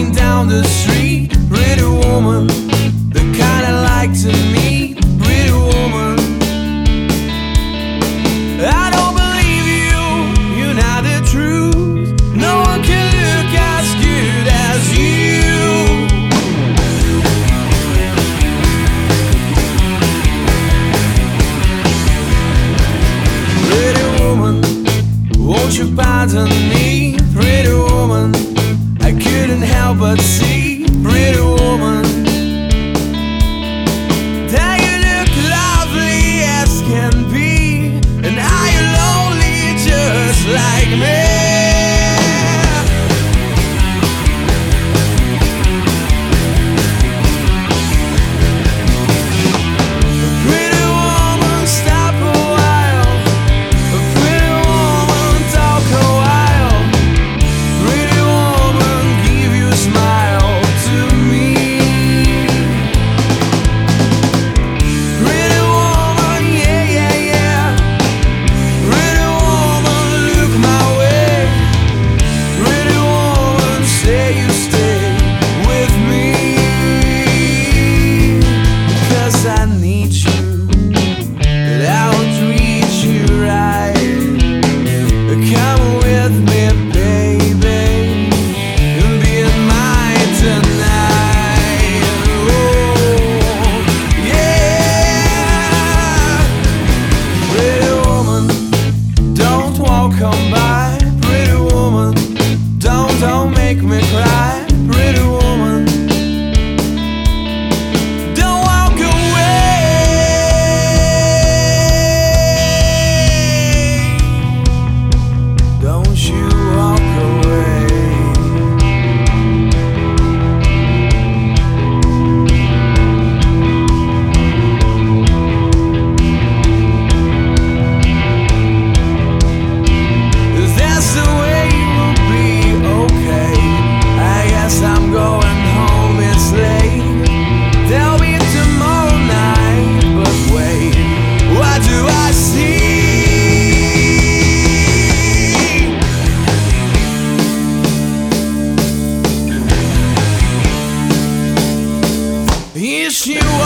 walking down the street, pretty woman, the kind I like to meet, pretty woman. I don't believe you, you're not the truth. No one can look as good as you. Pretty woman, won't you pardon me, pretty woman? but see. It's you.